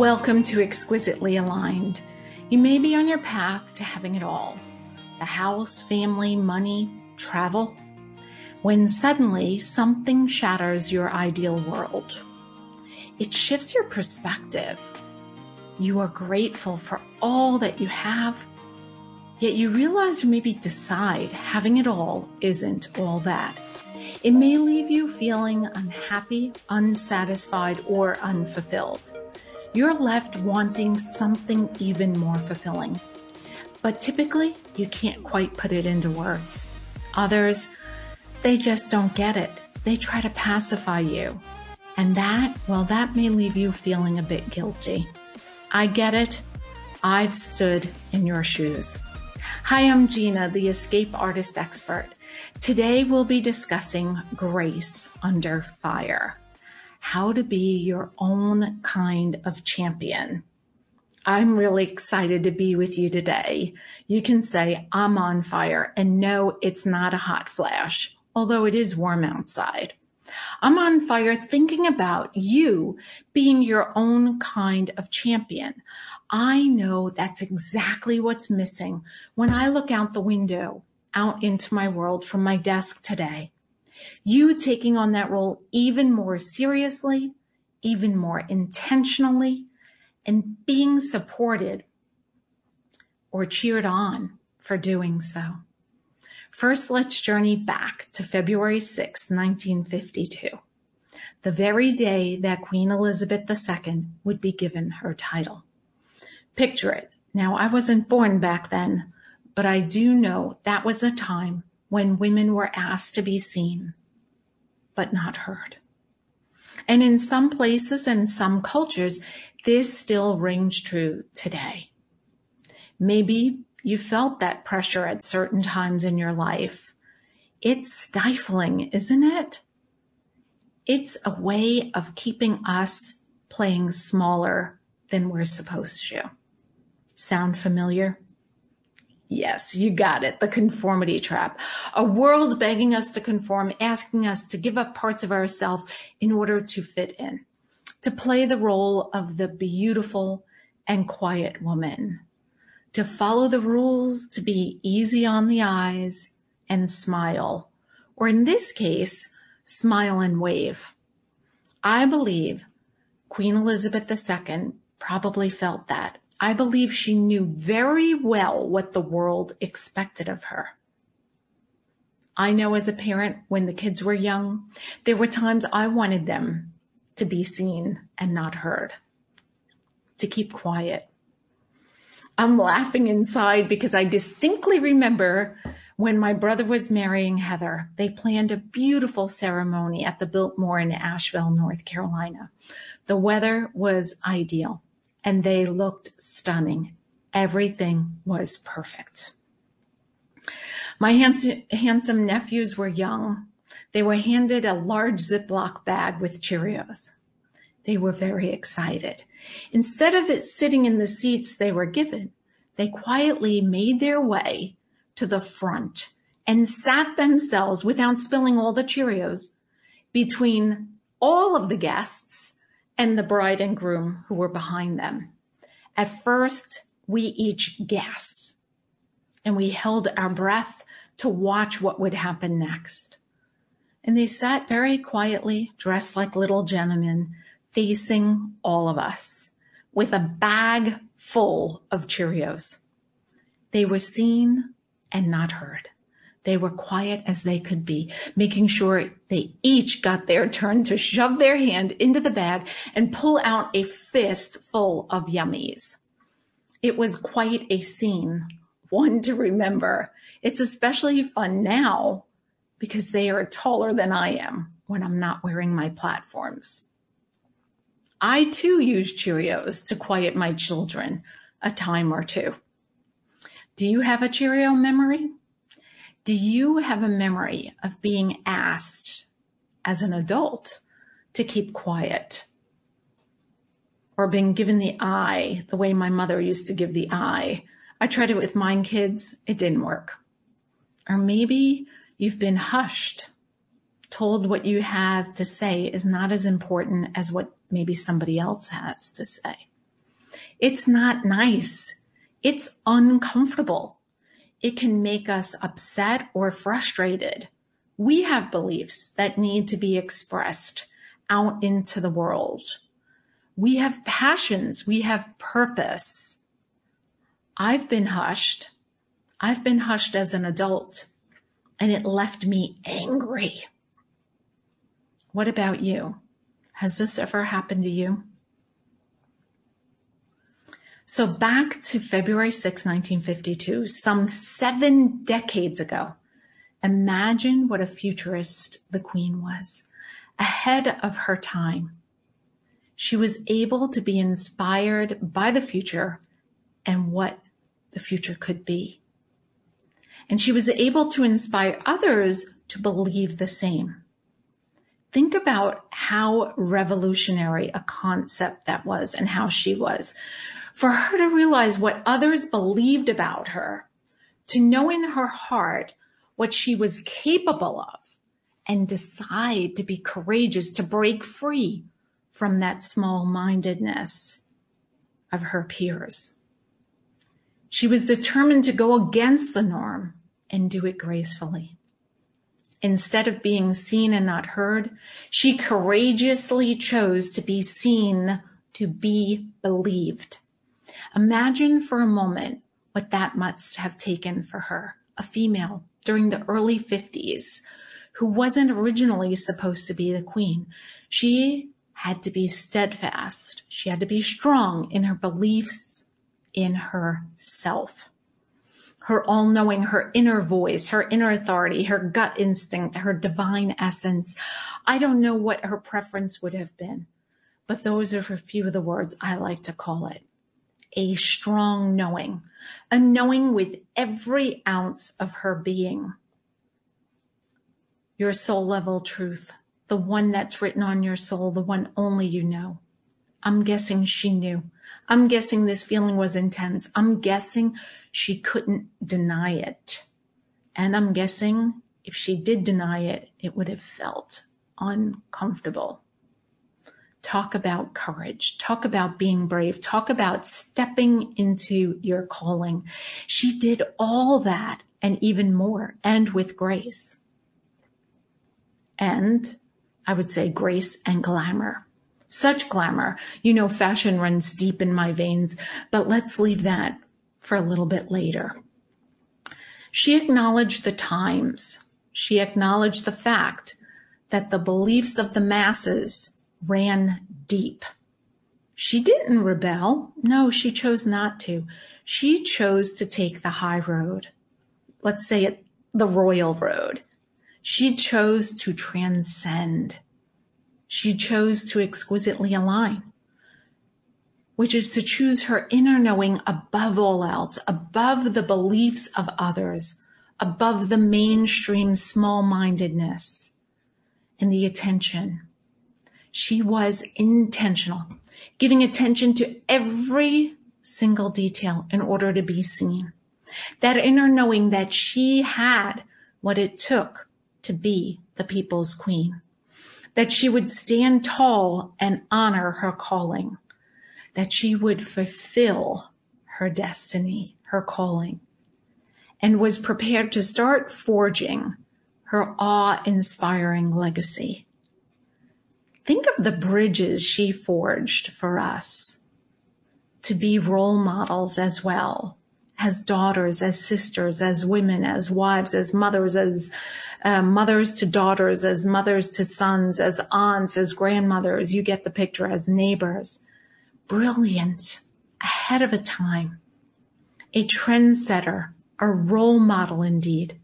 Welcome to Exquisitely Aligned. You may be on your path to having it all the house, family, money, travel when suddenly something shatters your ideal world. It shifts your perspective. You are grateful for all that you have, yet you realize or maybe decide having it all isn't all that. It may leave you feeling unhappy, unsatisfied, or unfulfilled. You're left wanting something even more fulfilling. But typically, you can't quite put it into words. Others, they just don't get it. They try to pacify you. And that, well, that may leave you feeling a bit guilty. I get it. I've stood in your shoes. Hi, I'm Gina, the escape artist expert. Today we'll be discussing grace under fire. How to be your own kind of champion. I'm really excited to be with you today. You can say, I'm on fire, and no, it's not a hot flash, although it is warm outside. I'm on fire thinking about you being your own kind of champion. I know that's exactly what's missing when I look out the window, out into my world from my desk today. You taking on that role even more seriously, even more intentionally, and being supported or cheered on for doing so. First, let's journey back to February 6, 1952, the very day that Queen Elizabeth II would be given her title. Picture it. Now, I wasn't born back then, but I do know that was a time when women were asked to be seen, but not heard. And in some places and some cultures, this still rings true today. Maybe you felt that pressure at certain times in your life. It's stifling, isn't it? It's a way of keeping us playing smaller than we're supposed to. Sound familiar? Yes, you got it. The conformity trap. A world begging us to conform, asking us to give up parts of ourselves in order to fit in, to play the role of the beautiful and quiet woman, to follow the rules, to be easy on the eyes and smile, or in this case, smile and wave. I believe Queen Elizabeth II probably felt that I believe she knew very well what the world expected of her. I know as a parent, when the kids were young, there were times I wanted them to be seen and not heard, to keep quiet. I'm laughing inside because I distinctly remember when my brother was marrying Heather, they planned a beautiful ceremony at the Biltmore in Asheville, North Carolina. The weather was ideal and they looked stunning. Everything was perfect. My handsome, handsome nephews were young. They were handed a large Ziploc bag with Cheerios. They were very excited. Instead of it sitting in the seats they were given, they quietly made their way to the front and sat themselves without spilling all the Cheerios between all of the guests and the bride and groom who were behind them. At first, we each gasped and we held our breath to watch what would happen next. And they sat very quietly, dressed like little gentlemen, facing all of us with a bag full of Cheerios. They were seen and not heard. They were quiet as they could be, making sure they each got their turn to shove their hand into the bag and pull out a fist full of yummies. It was quite a scene, one to remember. It's especially fun now because they are taller than I am when I'm not wearing my platforms. I too use Cheerios to quiet my children a time or two. Do you have a Cheerio memory? Do you have a memory of being asked as an adult to keep quiet? Or being given the eye the way my mother used to give the eye? I tried it with mine kids, it didn't work. Or maybe you've been hushed, told what you have to say is not as important as what maybe somebody else has to say. It's not nice. It's uncomfortable. It can make us upset or frustrated. We have beliefs that need to be expressed out into the world. We have passions. We have purpose. I've been hushed. I've been hushed as an adult and it left me angry. What about you? Has this ever happened to you? So back to February 6, 1952, some seven decades ago, imagine what a futurist the Queen was, ahead of her time. She was able to be inspired by the future and what the future could be. And she was able to inspire others to believe the same. Think about how revolutionary a concept that was and how she was. For her to realize what others believed about her, to know in her heart what she was capable of, and decide to be courageous, to break free from that small mindedness of her peers. She was determined to go against the norm and do it gracefully. Instead of being seen and not heard, she courageously chose to be seen, to be believed. Imagine for a moment what that must have taken for her, a female during the early 50s who wasn't originally supposed to be the queen. She had to be steadfast. She had to be strong in her beliefs in herself her all knowing, her inner voice, her inner authority, her gut instinct, her divine essence. I don't know what her preference would have been, but those are a few of the words I like to call it. A strong knowing, a knowing with every ounce of her being. Your soul level truth, the one that's written on your soul, the one only you know. I'm guessing she knew. I'm guessing this feeling was intense. I'm guessing she couldn't deny it. And I'm guessing if she did deny it, it would have felt uncomfortable. Talk about courage. Talk about being brave. Talk about stepping into your calling. She did all that and even more, and with grace. And I would say grace and glamour. Such glamour. You know, fashion runs deep in my veins, but let's leave that for a little bit later. She acknowledged the times. She acknowledged the fact that the beliefs of the masses ran deep. She didn't rebel. No, she chose not to. She chose to take the high road. Let's say it, the royal road. She chose to transcend. She chose to exquisitely align which is to choose her inner knowing above all else, above the beliefs of others, above the mainstream small mindedness and the attention. She was intentional, giving attention to every single detail in order to be seen. That inner knowing that she had what it took to be the people's queen, that she would stand tall and honor her calling that she would fulfill her destiny, her calling, and was prepared to start forging her awe inspiring legacy. Think of the bridges she forged for us to be role models as well, as daughters, as sisters, as women, as wives, as mothers, as uh, mothers to daughters, as mothers to sons, as aunts, as grandmothers. You get the picture, as neighbors brilliant, ahead of a time, a trendsetter, a role model indeed.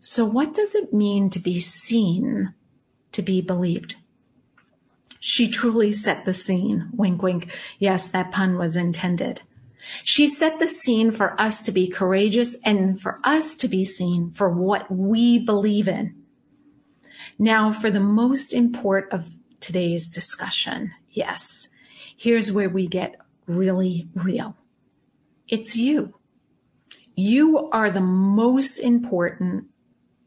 So what does it mean to be seen, to be believed? She truly set the scene. Wink, wink. Yes, that pun was intended. She set the scene for us to be courageous and for us to be seen for what we believe in. Now, for the most important of today's discussion, yes, here's where we get really real. It's you. You are the most important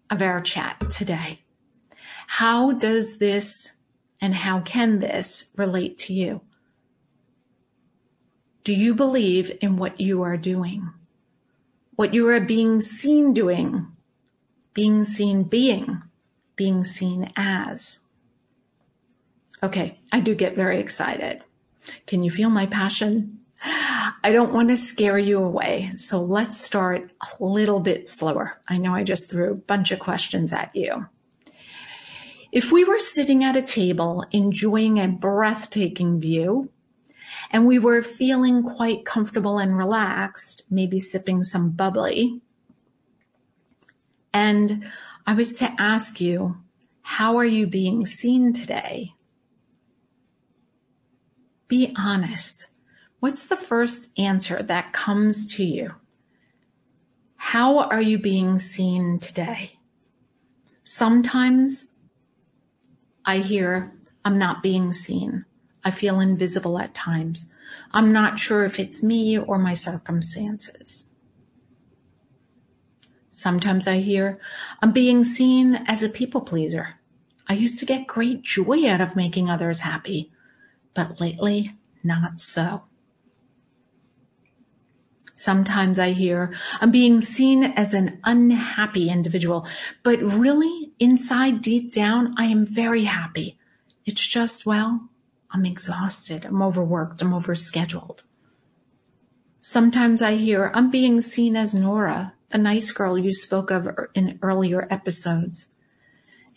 of our chat today. How does this and how can this relate to you? Do you believe in what you are doing? What you are being seen doing? Being seen being? Being seen as? Okay, I do get very excited. Can you feel my passion? I don't want to scare you away, so let's start a little bit slower. I know I just threw a bunch of questions at you. If we were sitting at a table enjoying a breathtaking view, and we were feeling quite comfortable and relaxed, maybe sipping some bubbly, and I was to ask you, how are you being seen today? Be honest. What's the first answer that comes to you? How are you being seen today? Sometimes I hear, I'm not being seen. I feel invisible at times. I'm not sure if it's me or my circumstances. Sometimes I hear, I'm being seen as a people pleaser. I used to get great joy out of making others happy but lately not so. Sometimes I hear I'm being seen as an unhappy individual, but really inside deep down, I am very happy. It's just, well, I'm exhausted. I'm overworked. I'm overscheduled. Sometimes I hear I'm being seen as Nora, the nice girl you spoke of er, in earlier episodes.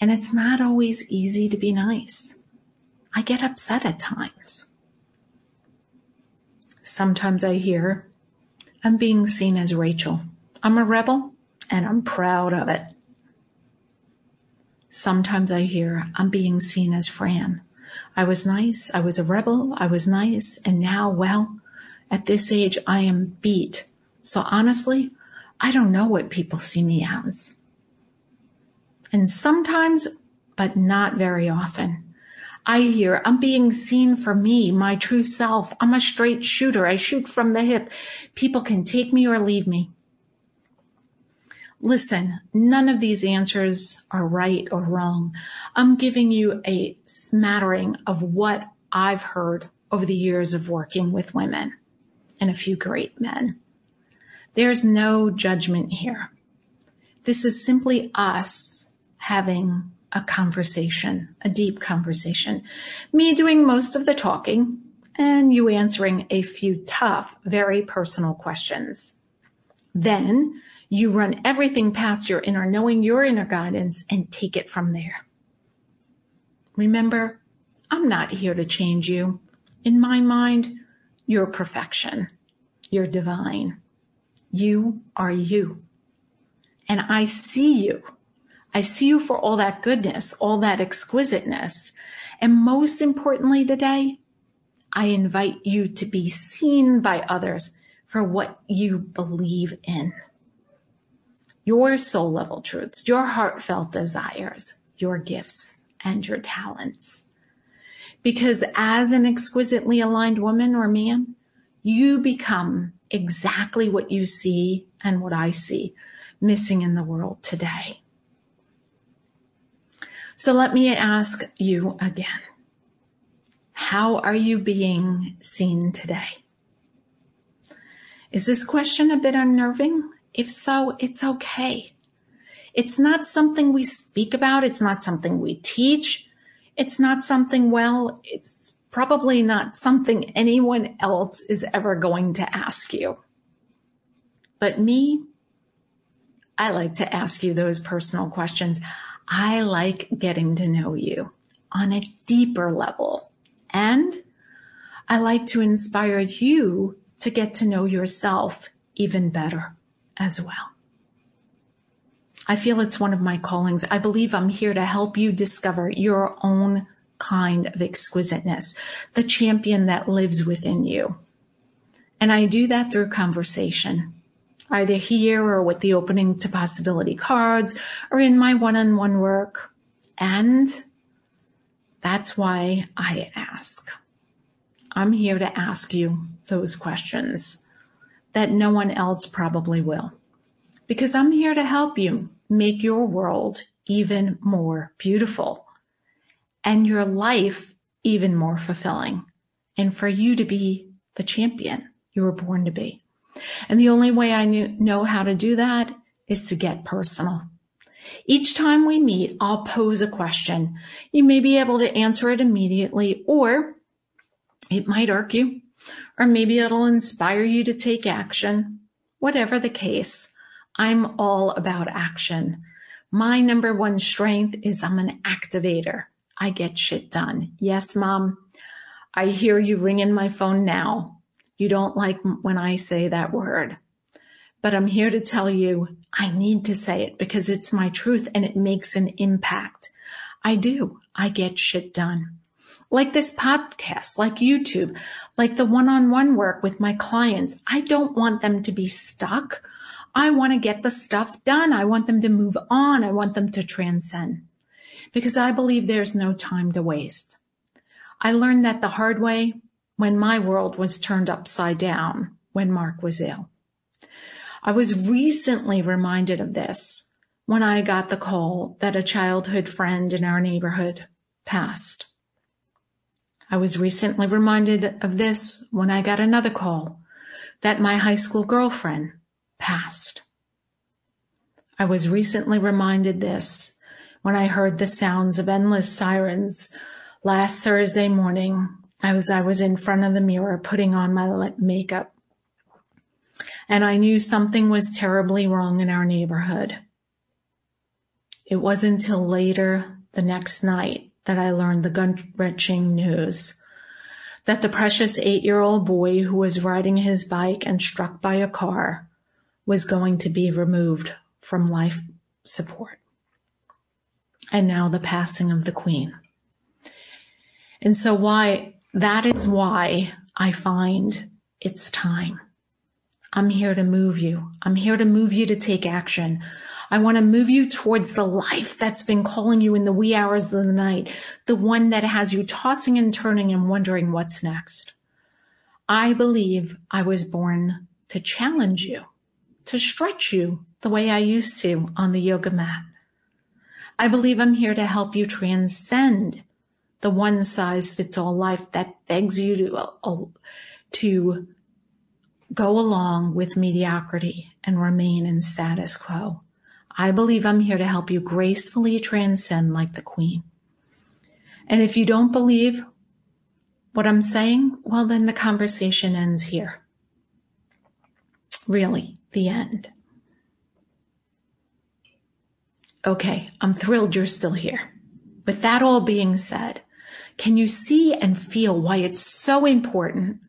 And it's not always easy to be nice. I get upset at times. Sometimes I hear, I'm being seen as Rachel. I'm a rebel and I'm proud of it. Sometimes I hear, I'm being seen as Fran. I was nice, I was a rebel, I was nice, and now, well, at this age, I am beat. So honestly, I don't know what people see me as. And sometimes, but not very often, I hear I'm being seen for me, my true self. I'm a straight shooter. I shoot from the hip. People can take me or leave me. Listen, none of these answers are right or wrong. I'm giving you a smattering of what I've heard over the years of working with women and a few great men. There's no judgment here. This is simply us having a conversation, a deep conversation. Me doing most of the talking and you answering a few tough, very personal questions. Then you run everything past your inner knowing, your inner guidance, and take it from there. Remember, I'm not here to change you. In my mind, you're perfection. You're divine. You are you. And I see you I see you for all that goodness, all that exquisiteness. And most importantly today, I invite you to be seen by others for what you believe in. Your soul level truths, your heartfelt desires, your gifts, and your talents. Because as an exquisitely aligned woman or man, you become exactly what you see and what I see missing in the world today. So let me ask you again. How are you being seen today? Is this question a bit unnerving? If so, it's okay. It's not something we speak about. It's not something we teach. It's not something, well, it's probably not something anyone else is ever going to ask you. But me, I like to ask you those personal questions. I like getting to know you on a deeper level. And I like to inspire you to get to know yourself even better as well. I feel it's one of my callings. I believe I'm here to help you discover your own kind of exquisiteness, the champion that lives within you. And I do that through conversation either here or with the opening to possibility cards or in my one-on-one work. And that's why I ask. I'm here to ask you those questions that no one else probably will. Because I'm here to help you make your world even more beautiful and your life even more fulfilling and for you to be the champion you were born to be. And the only way I knew, know how to do that is to get personal. Each time we meet, I'll pose a question. You may be able to answer it immediately, or it might irk you, or maybe it'll inspire you to take action. Whatever the case, I'm all about action. My number one strength is I'm an activator. I get shit done. Yes, mom. I hear you ringing my phone now. You don't like when I say that word. But I'm here to tell you, I need to say it because it's my truth and it makes an impact. I do. I get shit done. Like this podcast, like YouTube, like the one-on-one work with my clients. I don't want them to be stuck. I want to get the stuff done. I want them to move on. I want them to transcend because I believe there's no time to waste. I learned that the hard way when my world was turned upside down when Mark was ill. I was recently reminded of this when I got the call that a childhood friend in our neighborhood passed. I was recently reminded of this when I got another call that my high school girlfriend passed. I was recently reminded this when I heard the sounds of endless sirens last Thursday morning as I was in front of the mirror putting on my makeup. And I knew something was terribly wrong in our neighborhood. It wasn't until later the next night that I learned the gut-wrenching news that the precious eight-year-old boy who was riding his bike and struck by a car was going to be removed from life support. And now the passing of the queen. And so why that is why I find it's time. I'm here to move you. I'm here to move you to take action. I want to move you towards the life that's been calling you in the wee hours of the night, the one that has you tossing and turning and wondering what's next. I believe I was born to challenge you, to stretch you the way I used to on the yoga mat. I believe I'm here to help you transcend the one size fits all life that begs you to, uh, to go along with mediocrity and remain in status quo. I believe I'm here to help you gracefully transcend like the queen. And if you don't believe what I'm saying, well, then the conversation ends here. Really, the end. Okay, I'm thrilled you're still here. With that all being said, can you see and feel why it's so important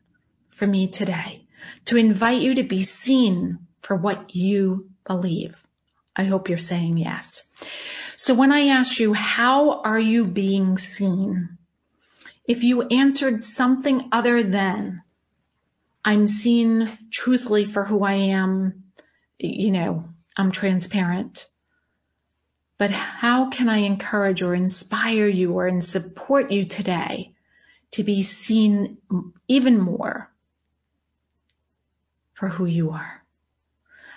for me today to invite you to be seen for what you believe? I hope you're saying yes. So when I ask you, how are you being seen? If you answered something other than, I'm seen truthfully for who I am, you know, I'm transparent. But how can I encourage or inspire you or support you today to be seen even more for who you are?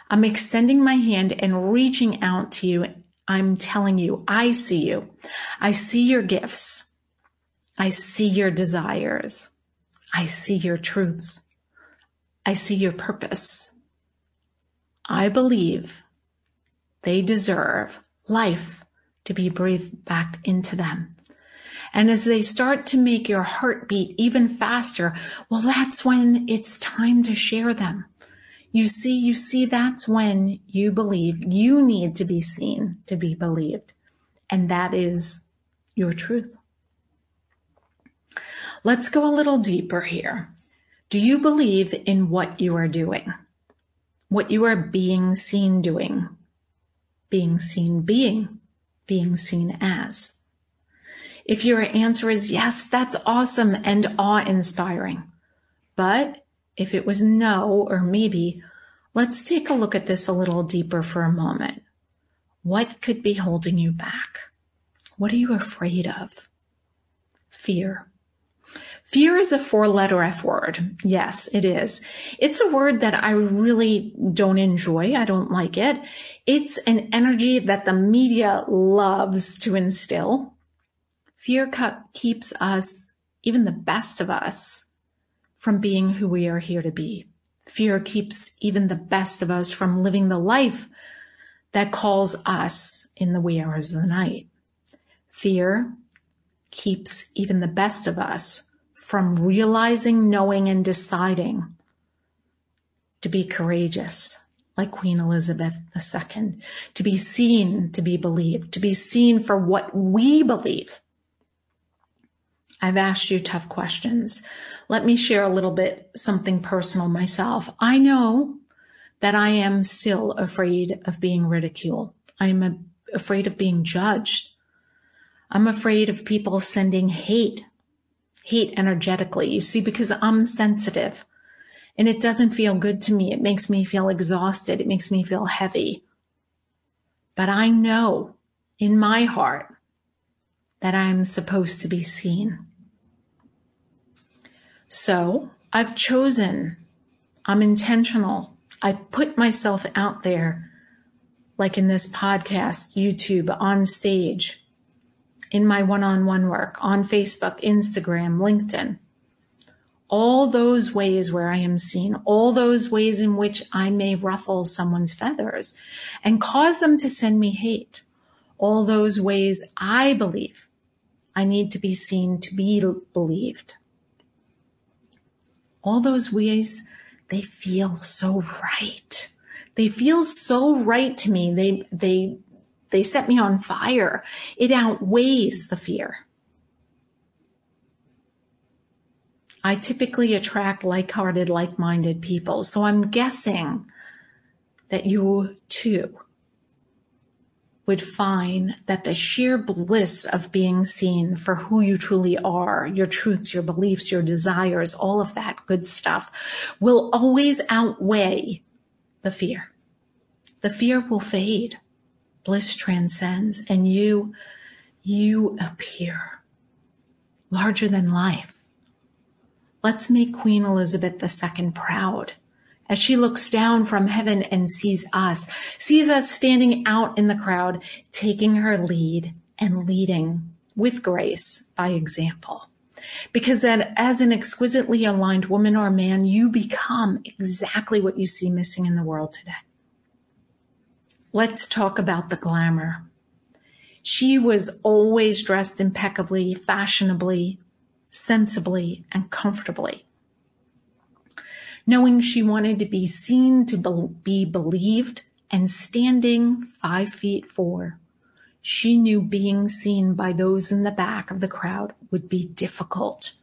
I'm extending my hand and reaching out to you. I'm telling you, I see you. I see your gifts. I see your desires. I see your truths. I see your purpose. I believe they deserve life to be breathed back into them. And as they start to make your heart beat even faster, well, that's when it's time to share them. You see, you see, that's when you believe you need to be seen to be believed. And that is your truth. Let's go a little deeper here. Do you believe in what you are doing? What you are being seen doing? being seen being, being seen as. If your answer is yes, that's awesome and awe inspiring. But if it was no or maybe, let's take a look at this a little deeper for a moment. What could be holding you back? What are you afraid of? Fear. Fear is a four letter F word. Yes, it is. It's a word that I really don't enjoy. I don't like it. It's an energy that the media loves to instill. Fear keeps us, even the best of us, from being who we are here to be. Fear keeps even the best of us from living the life that calls us in the wee hours of the night. Fear keeps even the best of us from realizing, knowing, and deciding to be courageous, like Queen Elizabeth II, to be seen, to be believed, to be seen for what we believe. I've asked you tough questions. Let me share a little bit something personal myself. I know that I am still afraid of being ridiculed. I'm afraid of being judged. I'm afraid of people sending hate, hate energetically. You see, because I'm sensitive and it doesn't feel good to me. It makes me feel exhausted. It makes me feel heavy. But I know in my heart that I'm supposed to be seen. So I've chosen, I'm intentional. I put myself out there, like in this podcast, YouTube, on stage, in my one on one work, on Facebook, Instagram, LinkedIn all those ways where I am seen, all those ways in which I may ruffle someone's feathers and cause them to send me hate, all those ways I believe I need to be seen to be believed. All those ways, they feel so right. They feel so right to me. They, they, they set me on fire. It outweighs the fear. I typically attract like-hearted, like-minded people. So I'm guessing that you too would find that the sheer bliss of being seen for who you truly are, your truths, your beliefs, your desires, all of that good stuff will always outweigh the fear. The fear will fade. Bliss transcends and you, you appear larger than life. Let's make Queen Elizabeth II proud as she looks down from heaven and sees us, sees us standing out in the crowd, taking her lead and leading with grace by example. Because as an exquisitely aligned woman or man, you become exactly what you see missing in the world today. Let's talk about the glamour. She was always dressed impeccably, fashionably, sensibly and comfortably. Knowing she wanted to be seen to be believed and standing five feet four, she knew being seen by those in the back of the crowd would be difficult.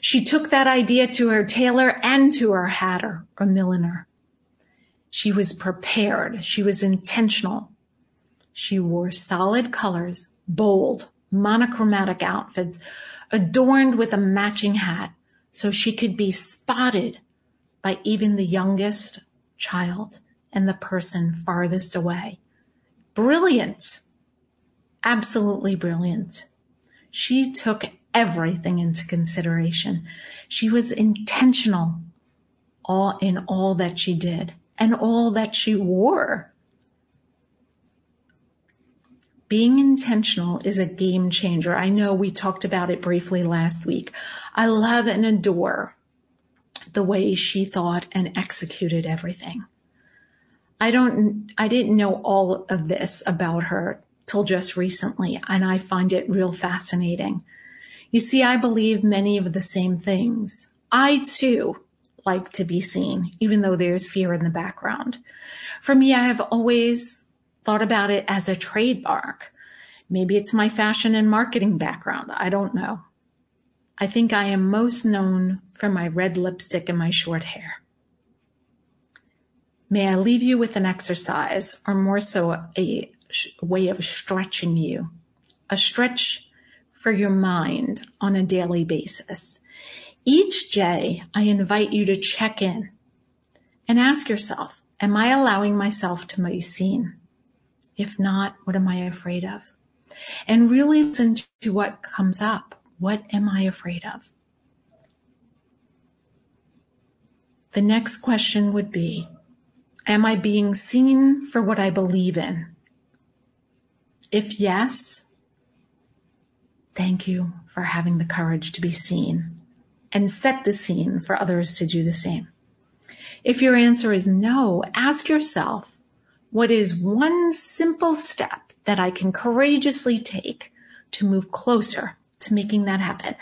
She took that idea to her tailor and to her hatter or milliner. She was prepared. She was intentional. She wore solid colors, bold, monochromatic outfits adorned with a matching hat so she could be spotted by even the youngest child and the person farthest away. Brilliant. Absolutely brilliant. She took everything into consideration. She was intentional all in all that she did and all that she wore. Being intentional is a game changer. I know we talked about it briefly last week. I love and adore the way she thought and executed everything. I don't, I didn't know all of this about her till just recently, and I find it real fascinating. You see, I believe many of the same things. I too like to be seen, even though there's fear in the background. For me, I have always thought about it as a trademark. Maybe it's my fashion and marketing background. I don't know. I think I am most known for my red lipstick and my short hair. May I leave you with an exercise, or more so a way of stretching you, a stretch for your mind on a daily basis. Each day, I invite you to check in and ask yourself, am I allowing myself to be seen? If not, what am I afraid of? And really listen to what comes up. What am I afraid of? The next question would be, am I being seen for what I believe in? If yes, thank you for having the courage to be seen and set the scene for others to do the same. If your answer is no, ask yourself, what is one simple step that I can courageously take to move closer to making that happen?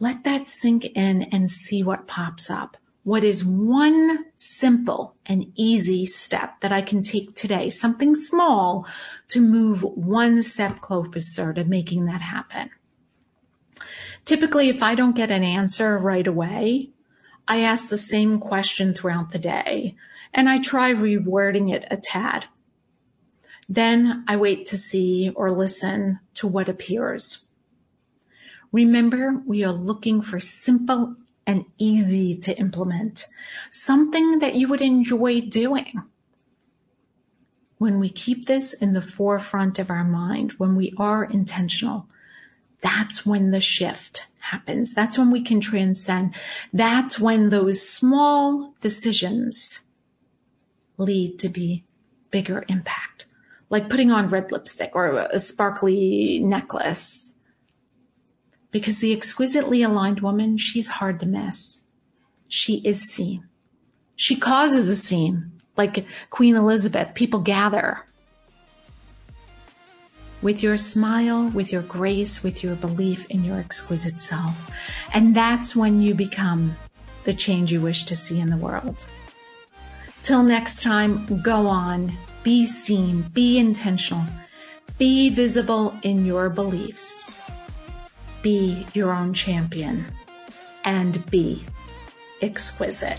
Let that sink in and see what pops up. What is one simple and easy step that I can take today? Something small to move one step closer to making that happen. Typically, if I don't get an answer right away, I ask the same question throughout the day and I try rewording it a tad. Then I wait to see or listen to what appears. Remember, we are looking for simple and easy to implement, something that you would enjoy doing. When we keep this in the forefront of our mind, when we are intentional, that's when the shift happens. That's when we can transcend. That's when those small decisions lead to be bigger impact, like putting on red lipstick or a sparkly necklace because the exquisitely aligned woman, she's hard to miss. She is seen. She causes a scene, like Queen Elizabeth. People gather. With your smile, with your grace, with your belief in your exquisite self. And that's when you become the change you wish to see in the world. Till next time, go on, be seen, be intentional, be visible in your beliefs be your own champion and be exquisite.